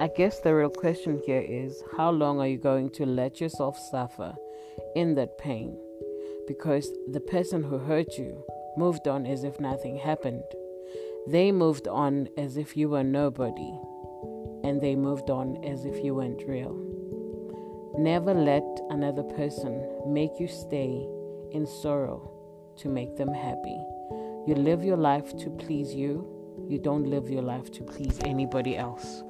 I guess the real question here is how long are you going to let yourself suffer in that pain? Because the person who hurt you moved on as if nothing happened. They moved on as if you were nobody, and they moved on as if you weren't real. Never let another person make you stay in sorrow to make them happy. You live your life to please you, you don't live your life to please anybody else.